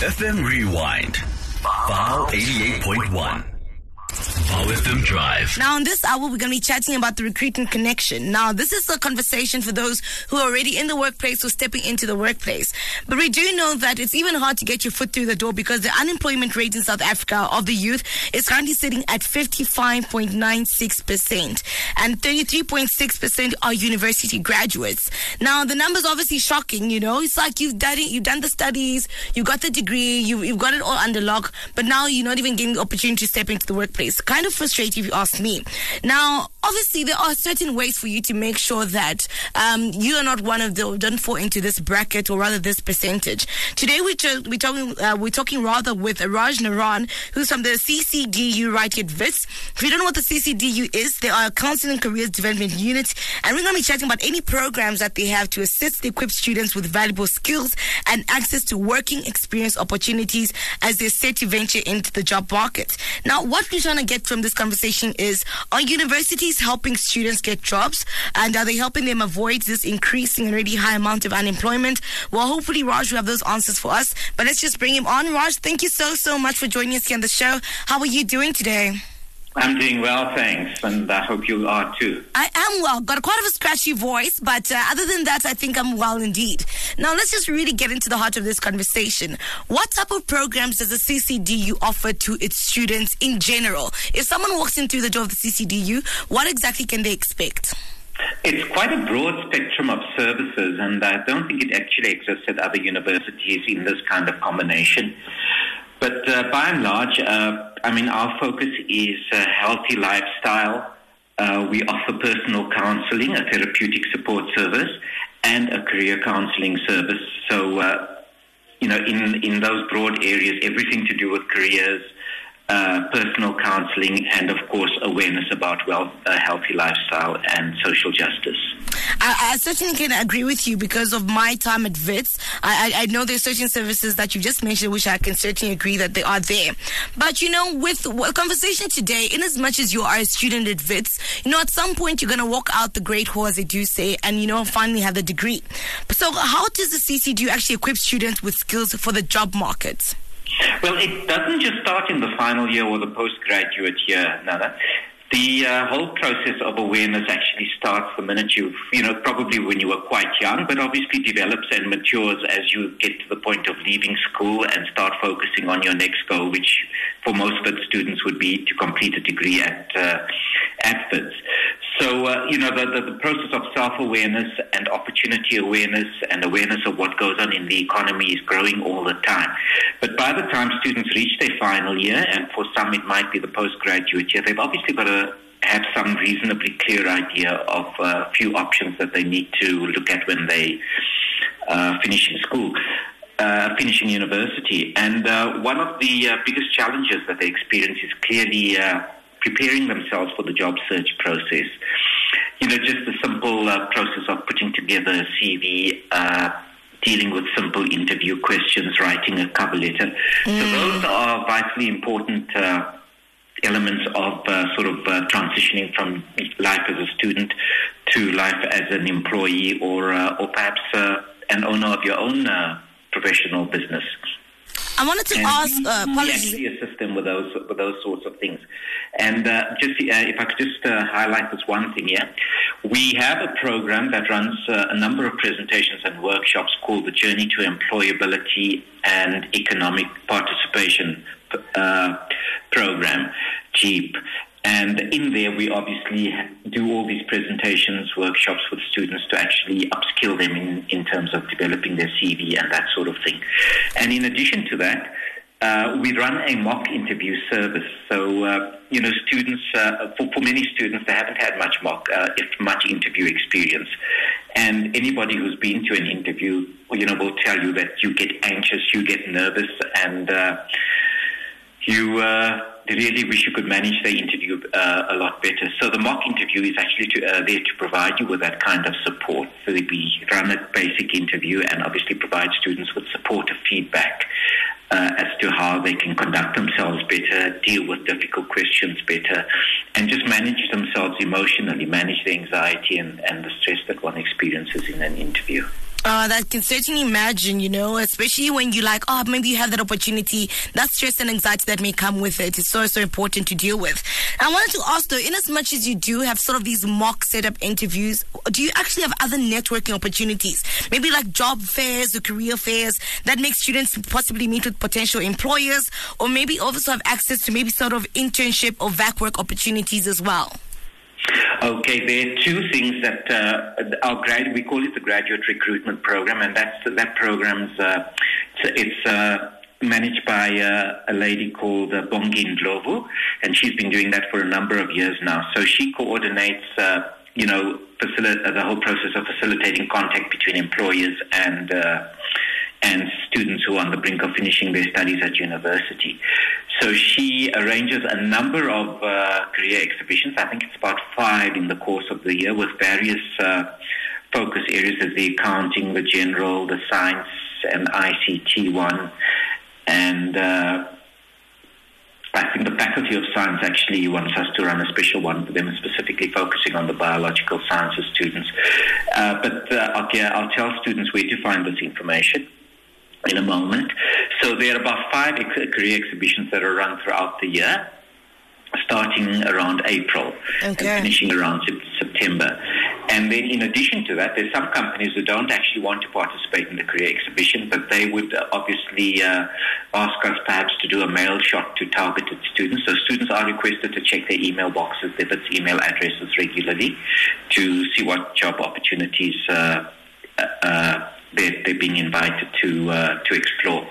FM Rewind. Vow 88.1. Drive. Now, in this hour, we're going to be chatting about the recruitment connection. Now, this is a conversation for those who are already in the workplace or stepping into the workplace. But we do know that it's even hard to get your foot through the door because the unemployment rate in South Africa of the youth is currently sitting at 55.96%, and 33.6% are university graduates. Now, the numbers obviously shocking. You know, it's like you've done it, you've done the studies, you've got the degree, you, you've got it all under lock, but now you're not even getting the opportunity to step into the workplace. Kind of frustrating if you ask me. Now, obviously, there are certain ways for you to make sure that um, you are not one of the don't fall into this bracket or rather this percentage. Today, we ch- we're talking uh, we're talking rather with Raj Naran, who's from the CCDU right here at Wits. If you don't know what the CCDU is, they are a counseling careers development unit, and we're going to be chatting about any programs that they have to assist equipped students with valuable skills and access to working experience opportunities as they set to venture into the job market. Now, what we're trying to get from this conversation is: Are universities helping students get jobs, and are they helping them avoid this increasing and already high amount of unemployment? Well, hopefully, Raj will have those answers for us. But let's just bring him on. Raj, thank you so so much for joining us here on the show. How are you doing today? I'm doing well, thanks, and I hope you are too. I am well. Got quite of a scratchy voice, but uh, other than that, I think I'm well indeed. Now, let's just really get into the heart of this conversation. What type of programs does the CCDU offer to its students in general? If someone walks in through the door of the CCDU, what exactly can they expect? It's quite a broad spectrum of services, and I don't think it actually exists at other universities in this kind of combination. But uh, by and large, uh, I mean, our focus is a healthy lifestyle. Uh, we offer personal counseling, a therapeutic support service, and a career counseling service. So, uh, you know, in, in those broad areas, everything to do with careers, uh, personal counseling, and of course, awareness about well, a healthy lifestyle and social justice. I, I, certainly can agree with you because of my time at Wits. I, I, I, know there's certain services that you just mentioned, which I can certainly agree that they are there. But you know, with conversation today, in as much as you are a student at Wits, you know, at some point you're going to walk out the great hall, as they do say, and you know, finally have the degree. So, how does the CCDU actually equip students with skills for the job market? Well, it doesn't just start in the final year or the postgraduate year, Nana. The uh, whole process of awareness actually starts the minute you've, you know, probably when you were quite young, but obviously develops and matures as you get to the point of leaving school and start focusing on your next goal, which for most of students would be to complete a degree at uh, at. So, uh, you know, the, the, the, process of self-awareness and opportunity awareness and awareness of what goes on in the economy is growing all the time. But by the time students reach their final year, and for some it might be the postgraduate year, they've obviously got to have some reasonably clear idea of a uh, few options that they need to look at when they uh, finish in school. Uh, finishing university. And uh, one of the uh, biggest challenges that they experience is clearly uh, preparing themselves for the job search process. You know, just the simple uh, process of putting together a CV, uh, dealing with simple interview questions, writing a cover letter. Mm. So those are vitally important uh, elements of uh, sort of uh, transitioning from life as a student to life as an employee or, uh, or perhaps an owner of your own professional business. I wanted to and ask. Uh, we actually assist them with those with those sorts of things. And uh, just uh, if I could just uh, highlight this one thing here, we have a program that runs uh, a number of presentations and workshops called the Journey to Employability and Economic Participation uh, Program, JEEP. And in there, we obviously do all these presentations, workshops with students to actually upskill them in, in terms of developing their CV and that sort of thing. And in addition to that, uh, we run a mock interview service. So, uh, you know, students, uh, for, for many students, they haven't had much mock, uh, if much interview experience. And anybody who's been to an interview, you know, will tell you that you get anxious, you get nervous, and uh, you uh, really wish you could manage the interview uh, a lot better. So the mock interview is actually to, uh, there to provide you with that kind of support. So we run a basic interview and obviously provide students with supportive feedback uh, as to how they can conduct themselves better, deal with difficult questions better, and just manage themselves emotionally, manage the anxiety and, and the stress that one experiences in an interview. Uh, that can certainly imagine, you know, especially when you like, oh, maybe you have that opportunity. That stress and anxiety that may come with it is so, so important to deal with. I wanted to ask though, in as much as you do have sort of these mock setup interviews, do you actually have other networking opportunities? Maybe like job fairs or career fairs that make students possibly meet with potential employers or maybe also have access to maybe sort of internship or VAC work opportunities as well? Okay, there are two things that uh, our grad we call it the graduate recruitment program, and that's that program's uh, it's, uh, managed by uh, a lady called uh, Bongi Ndlovu, and she's been doing that for a number of years now. So she coordinates, uh, you know, the whole process of facilitating contact between employers and and students who are on the brink of finishing their studies at university. So she arranges a number of uh, career exhibitions. I think it's about five in the course of the year with various uh, focus areas as the accounting, the general, the science, and ICT one. And uh, I think the Faculty of Science actually wants us to run a special one for them, specifically focusing on the biological sciences students. Uh, but uh, okay, I'll tell students where to find this information in a moment. So there are about five ex- career exhibitions that are run throughout the year, starting around April okay. and finishing around September. And then, in addition to that, there's some companies who don't actually want to participate in the career exhibition, but they would uh, obviously uh, ask us perhaps to do a mail shot to targeted students. So students are requested to check their email boxes, their email addresses regularly, to see what job opportunities. Uh, uh they're, they're being invited to uh, to explore.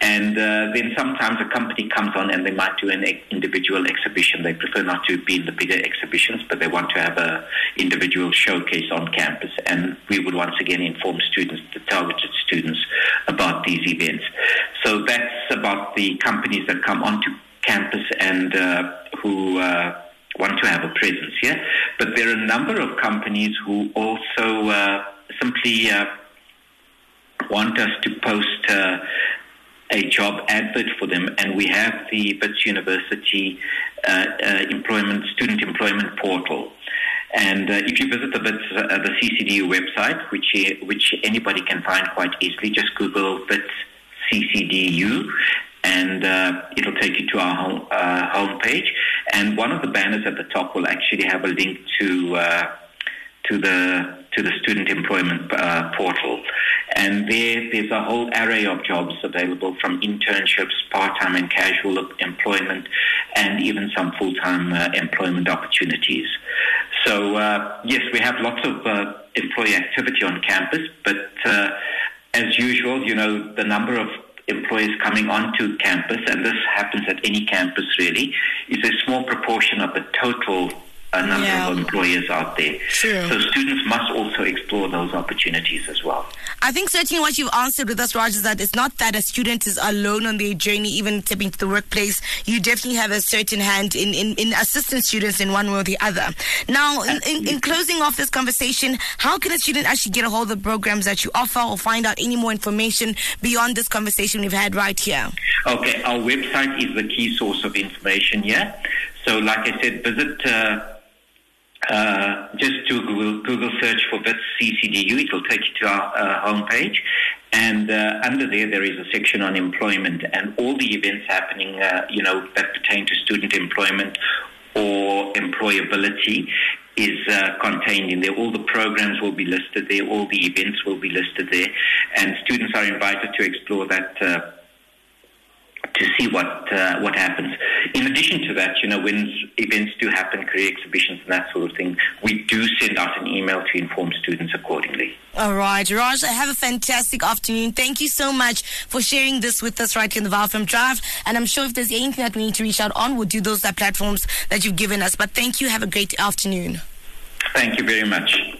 And uh, then sometimes a company comes on and they might do an individual exhibition. They prefer not to be in the bigger exhibitions, but they want to have a individual showcase on campus. And we would once again inform students, the targeted students, about these events. So that's about the companies that come onto campus and uh, who uh, want to have a presence here. Yeah? But there are a number of companies who also uh, simply uh, want us to post uh, a job advert for them, and we have the Wits University uh, uh, employment student employment portal. And uh, if you visit the Wits, uh, the CCDU website, which which anybody can find quite easily, just Google Wits CCDU, and uh, it'll take you to our home uh, homepage. And one of the banners at the top will actually have a link to uh, to the to the student employment portal. And there, there's a whole array of jobs available from internships, part-time and casual employment, and even some full-time uh, employment opportunities. So, uh, yes, we have lots of uh, employee activity on campus, but uh, as usual, you know, the number of employees coming onto campus, and this happens at any campus really, is a small proportion of the total a number yeah. of employers out there. True. So students must also explore those opportunities as well. I think certainly what you've answered with us, Raj, is that it's not that a student is alone on their journey, even stepping to the workplace. You definitely have a certain hand in, in, in assisting students in one way or the other. Now, in, in, in closing off this conversation, how can a student actually get a hold of the programs that you offer or find out any more information beyond this conversation we've had right here? Okay, our website is the key source of information here. So, like I said, visit. Uh, uh, just do Google, Google search for Wits CCDU. It will take you to our uh, homepage. And uh, under there, there is a section on employment and all the events happening, uh, you know, that pertain to student employment or employability is uh, contained in there. All the programs will be listed there. All the events will be listed there. And students are invited to explore that uh, to see what uh, what happens. In addition to that, you know, when events do happen, career exhibitions and that sort of thing, we do send out an email to inform students accordingly. All right, Raj, have a fantastic afternoon. Thank you so much for sharing this with us right here in the FM Drive. And I'm sure if there's anything that we need to reach out on, we'll do those uh, platforms that you've given us. But thank you. Have a great afternoon. Thank you very much.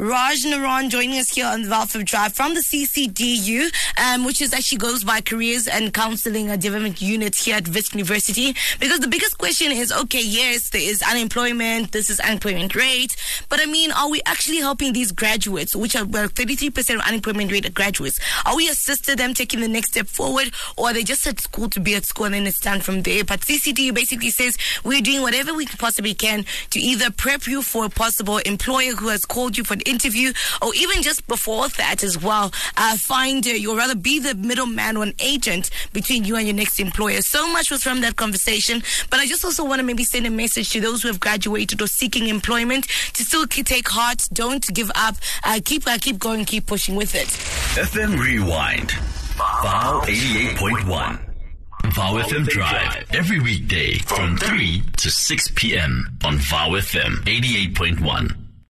Raj Naran joining us here on the FM Drive from the CCDU, um, which is actually goes by Careers and Counseling Development Unit here at Wits University. Because the biggest question is, okay, yes, there is unemployment, this is unemployment rate, but I mean, are we actually helping these graduates, which are well, 33% of unemployment rate of graduates? Are we assisting them taking the next step forward, or are they just at school to be at school and then it's done from there? But CCDU basically says we're doing whatever we possibly can to either prep you for a possible employer who has called you for an interview, or even just before that as well, uh, find uh, or rather be the middleman or an agent between you and your next employer. So much was from that conversation, but I just also want to maybe send a message to those who have graduated or seeking employment to still take heart, don't give up, uh, keep uh, keep going, keep pushing with it. FM Rewind. Vow 88.1. Vow FM Drive. Every weekday from 3 to 6 p.m. on Vow FM 88.1.